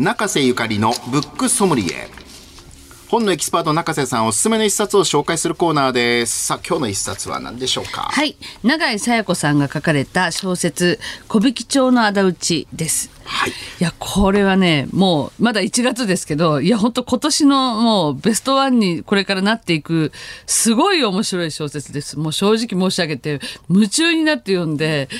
中瀬ゆかりのブックソムリエ。本のエキスパート中瀬さんおすすめの一冊を紹介するコーナーです。さあ今日の一冊は何でしょうか？はい。永井紗耶子さんが書かれた小説小引町の仇討ちです。はい。いやこれはねもうまだ1月ですけどいや本当今年のもうベストワンにこれからなっていくすごい面白い小説です。もう正直申し上げて夢中になって読んで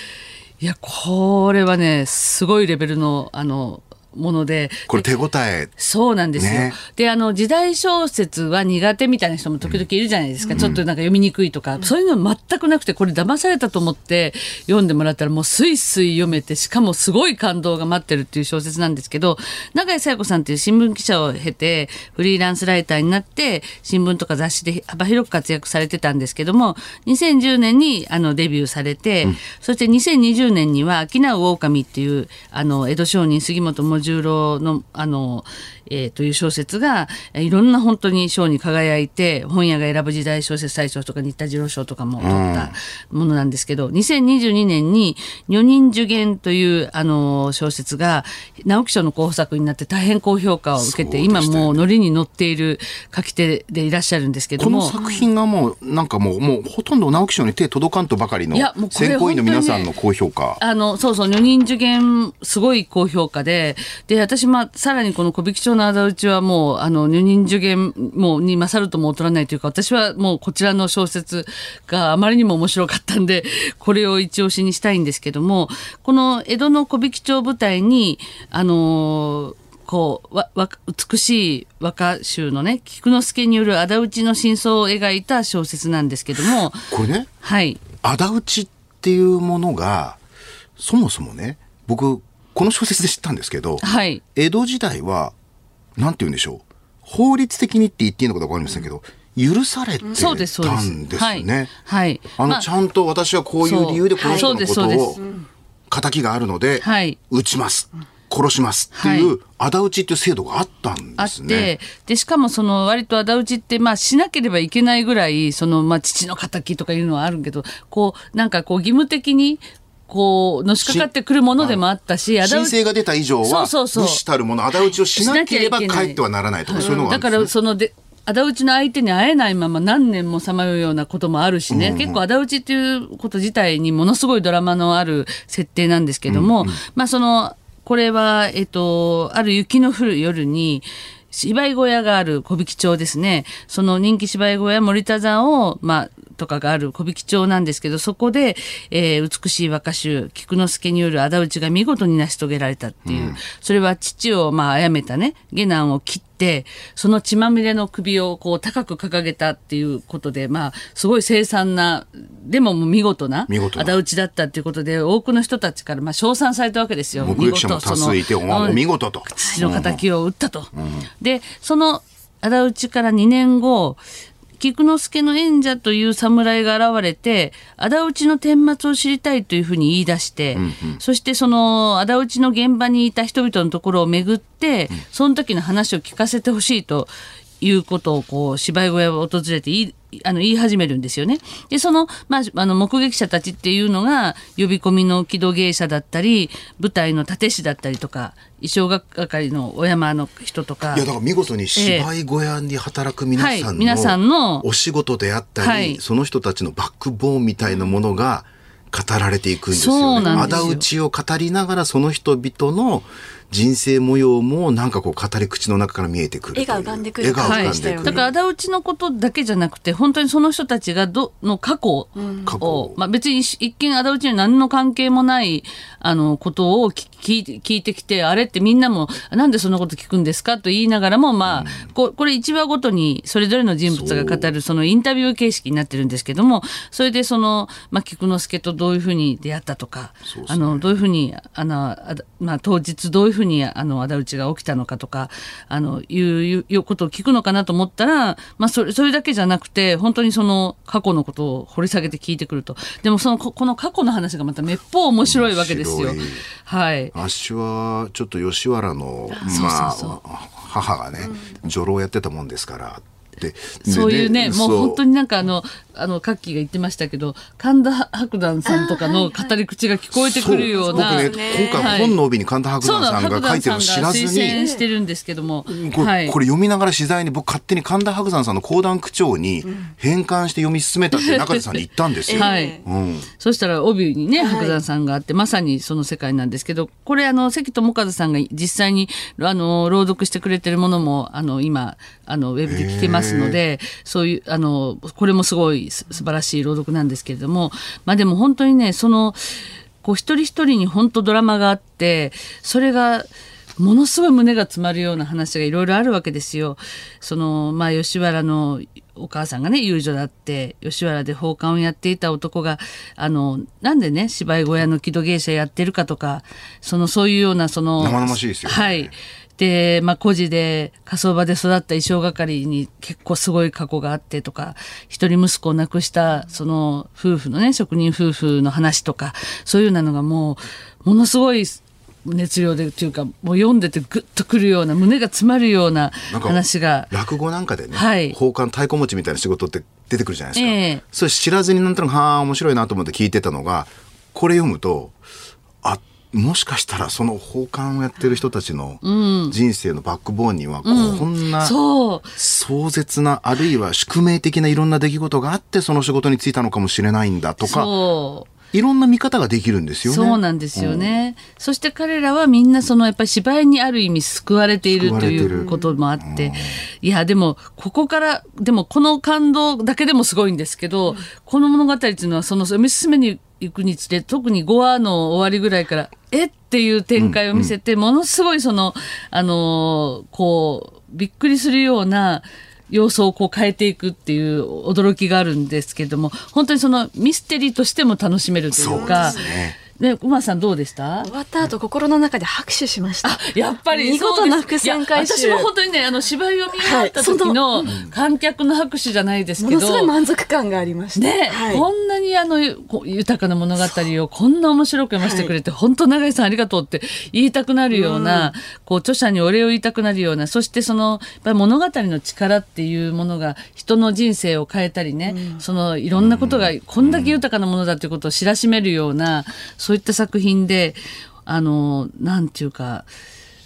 いやこれはねすごいレベルのあのもので。これ手応え。そうなんですよ。ね。であの時代小説は苦手みたいな人も時々いるじゃないですか、ちょっとなんか読みにくいとか、そういうの全くなくてこれ騙されたと思って読んでもらったらもうスイスイ読めてしかもすごい感動が待ってるっていう小説なんですけど永井紗耶子さんっていう新聞記者を経てフリーランスライターになって新聞とか雑誌で幅広く活躍されてたんですけども2010年にあのデビューされて、そして2020年には「商う狼」っていうあの江戸商人杉本茂十郎のあの、えーという小説がえーいろんな本当に賞に輝いて本屋が選ぶ時代小説大賞とか新田次郎賞とかも取ったものなんですけど、2022年に「女人受験」というあの小説が直木賞の候補作になって大変高評価を受けて、ね。今もうノリに乗っている書き手でいらっしゃるんですけどこのも。作品がもうなんかもうもうほとんど直木賞に手届かんとばかりの選考委員の皆さんの高評価、あの、そうそう、女人受験、すごい高評価で、で、私、まあ、さらにこの小引町の仇討ちはもう、あの、女人受験もうに勝るとも劣らないというか、私はもうこちらの小説があまりにも面白かったんで、これを一押しにしたいんですけども、この江戸の小引町を舞台に、あのこうわわ美しい和歌集のね菊之助による仇討ちの真相を描いた小説なんですけどもこれね？はい。仇討ちっていうものがそもそもね僕この小説で知ったんですけど、はい。江戸時代はなんて言うんでしょう。法律的にって言っていいのかどうかわかりませんけど許されてたんですね。はい。はい。あの、まあちゃんと私はこういう理由でこの人のことをそうです仇があるので、はい。撃ちます殺しますっていう仇討ちっていう制度があったんあって、ですね。でしかもその割と仇討ちってまあしなければいけないぐらいそのまあ父の敵とかいうのはあるけどこうなんかこう義務的にこうのしかかってくるものでもあったし仇申請が出た以上はそうそうそう。たるもの仇討ちをしなければ帰ってはならないとかそういうのがあだからるんですね。そので仇討ちの相手に会えないまま何年もさまようようなこともあるしね、結構仇討ちっていうこと自体にものすごいドラマのある設定なんですけども、まあそのこれはえっとある雪の降る夜に芝居小屋がある小引町ですね。その人気芝居小屋森田座をまあとかがある小引町なんですけどそこで、えー美しい和歌集菊之助による仇討ちが見事に成し遂げられたっていう、それは父をまあ殺めたね下男を切ってその血まみれの首をこう高く掲げたっていうことでまあすごい凄惨なでももう見事な仇討ちだったっていうことで多くの人たちからまあ称賛されたわけですよ。目撃者も多数いて、お見事そのお見事と。父の敵を撃ったと。でその仇討ちから2年後菊之助の縁者という侍が現れて仇討ちの顛末を知りたいというふうに言い出して、そしてその仇討ちの現場にいた人々のところを巡って、その時の話を聞かせてほしいということをこう芝居小屋を訪れて言いあの言い始めるんですよね。でその,、まあ、あの目撃者たちっていうのが呼び込みの木戸芸者だったり舞台の立師だったりとか衣装係のお山の人とかいやだから見事に芝居小屋に働く皆さんの,、はい皆さんのお仕事であったり、はいその人たちのバックボーンみたいなものが語られていくんですよそうね。なんですよ仇討ちを語りながらその人々の人生模様もなんかこう語り口の中から見えてくる絵が浮かんでくる。絵が浮はいかんでくる。だから仇討ちのことだけじゃなくて本当にその人たちがどの過去を、過去まあ、別に一一見仇討ちに何の関係もないあのことを聞聞いて聞いてきてあれってみんなもなんでそんなこと聞くんですかと言いながらもまあ、ここれ1話ごとにそれぞれの人物が語るそのインタビュー形式になってるんですけどもそれでその、まあ、菊之助とどういうふうに出会ったとか、あのどういうふうにあの、あだまあ、当日どういうふうにあの仇討ちが起きたのかとかあのいういうことを聞くのかなと思ったら、まあ、それそれだけじゃなくて本当にその過去のことを掘り下げて聞いてくると。でもそのここの過去の話がまためっぽう面白いわけですよ。はい。あっしはちょっと吉原の母がね女郎やってたもんですからでそういうね、でもう本当にになんかあの、あの、カッキーが言ってましたけど、神田伯山さんとかの語り口が聞こえてくるような。僕ね今回本の帯に神田伯山さんが書いてるの知らず推薦にしてるんですけども。これ,、はい。これ読みながら取材に僕勝手に神田伯山さんの講談口調に変換して読み進めたって中田さんに言ったんですよ。はい。うんそしたら帯にね白山さんがあって、まさにその世界なんですけどこれあの関智和さんが実際にあの朗読してくれてるものもあの今あのウェブで聞けますのでそういうあのこれもすごいす素晴らしい朗読なんですけれどもまあでも本当にねそのこう一人一人に本当ドラマがあってそれがものすごい胸が詰まるような話がいろいろあるわけですよ。そのまあ吉原のお母さんがね遊女だって吉原で放艦をやっていた男があのなんでね芝居小屋の木戸芸者やってるかとかそのそういうようなその生々しいですよね。はい。で、まあ、孤児で火葬場で育った衣装係に結構すごい過去があってとか一人息子を亡くしたその夫婦のね職人夫婦の話とかそういうようなのがもうものすごい熱量でっていうかもう読んでてグッとくるような胸が詰まるような話が。落語なんかでね、はい。宝冠太鼓持ちみたいな仕事って出てくるじゃないですか、ええ。それ知らずになんとなくはあ面白いなと思って聞いてたのがこれ読むとあもしかしたらその宝冠をやってる人たちの人生のバックボーンにはこんな壮絶なあるいは宿命的ないろんな出来事があってその仕事に就いたのかもしれないんだとかいろんな見方ができるんですよね。そうなんですよね、そして彼らはみんなそのやっぱり芝居にある意味救われているということもあって。いやでもここからでもこの感動だけでもすごいんですけど、この物語っていうのはその読み進めに行くにつれ特に5話の終わりぐらいからえっていう展開を見せて、ものすごいそのあのーこうびっくりするような様相をこう変えていくっていう驚きがあるんですけれども本当にそのミステリーとしても楽しめるというかそうですね。ね馬さんどうでした？終わった後心の中で拍手しました。やっぱり見事な伏線回収。私も本当にねあの芝居を見終わった時の観客の拍手じゃないですけど、ものすごい満足感がありました。ね、はい。こんなにあの豊かな物語をこんな面白く読ませてくれて、本当永井さんありがとうって言いたくなるような、こう著者にお礼を言いたくなるようなそしてそのやっぱり物語の力っていうものが人の人生を変えたりね、そのいろんなことがこんだけ豊かなものだということを知らしめるようなそういった作品であのなんていうか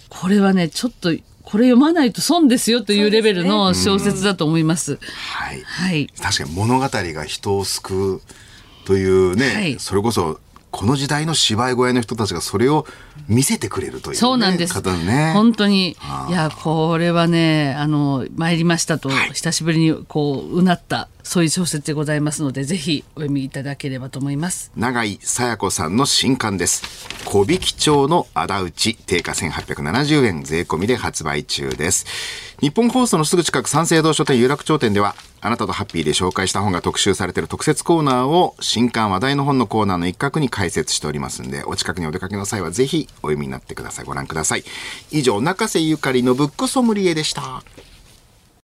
これはねちょっとこれ読まないと損ですよというレベルの小説だと思います。はい。はい。確かに物語が人を救うというね、はいそれこそこの時代の芝居小屋の人たちがそれを見せてくれるという、ね、そうなんです。方ね。本当に。いや、これはね、あの、参りましたと、久しぶりにこう、うなった、そういう小説でございますので、ぜひお読みいただければと思います。永井紗耶子さんの新刊です。小引町の仇討ち、定価1870円税込みで発売中です。日本放送のすぐ近く三省堂書店有楽町店では、あなたとハッピーで紹介した本が特集されている特設コーナーを新刊話題の本のコーナーの一角に解説しておりますんで、お近くにお出かけの際はぜひお読みになってください。ご覧ください。以上、中瀬ゆかりのブックソムリエでした。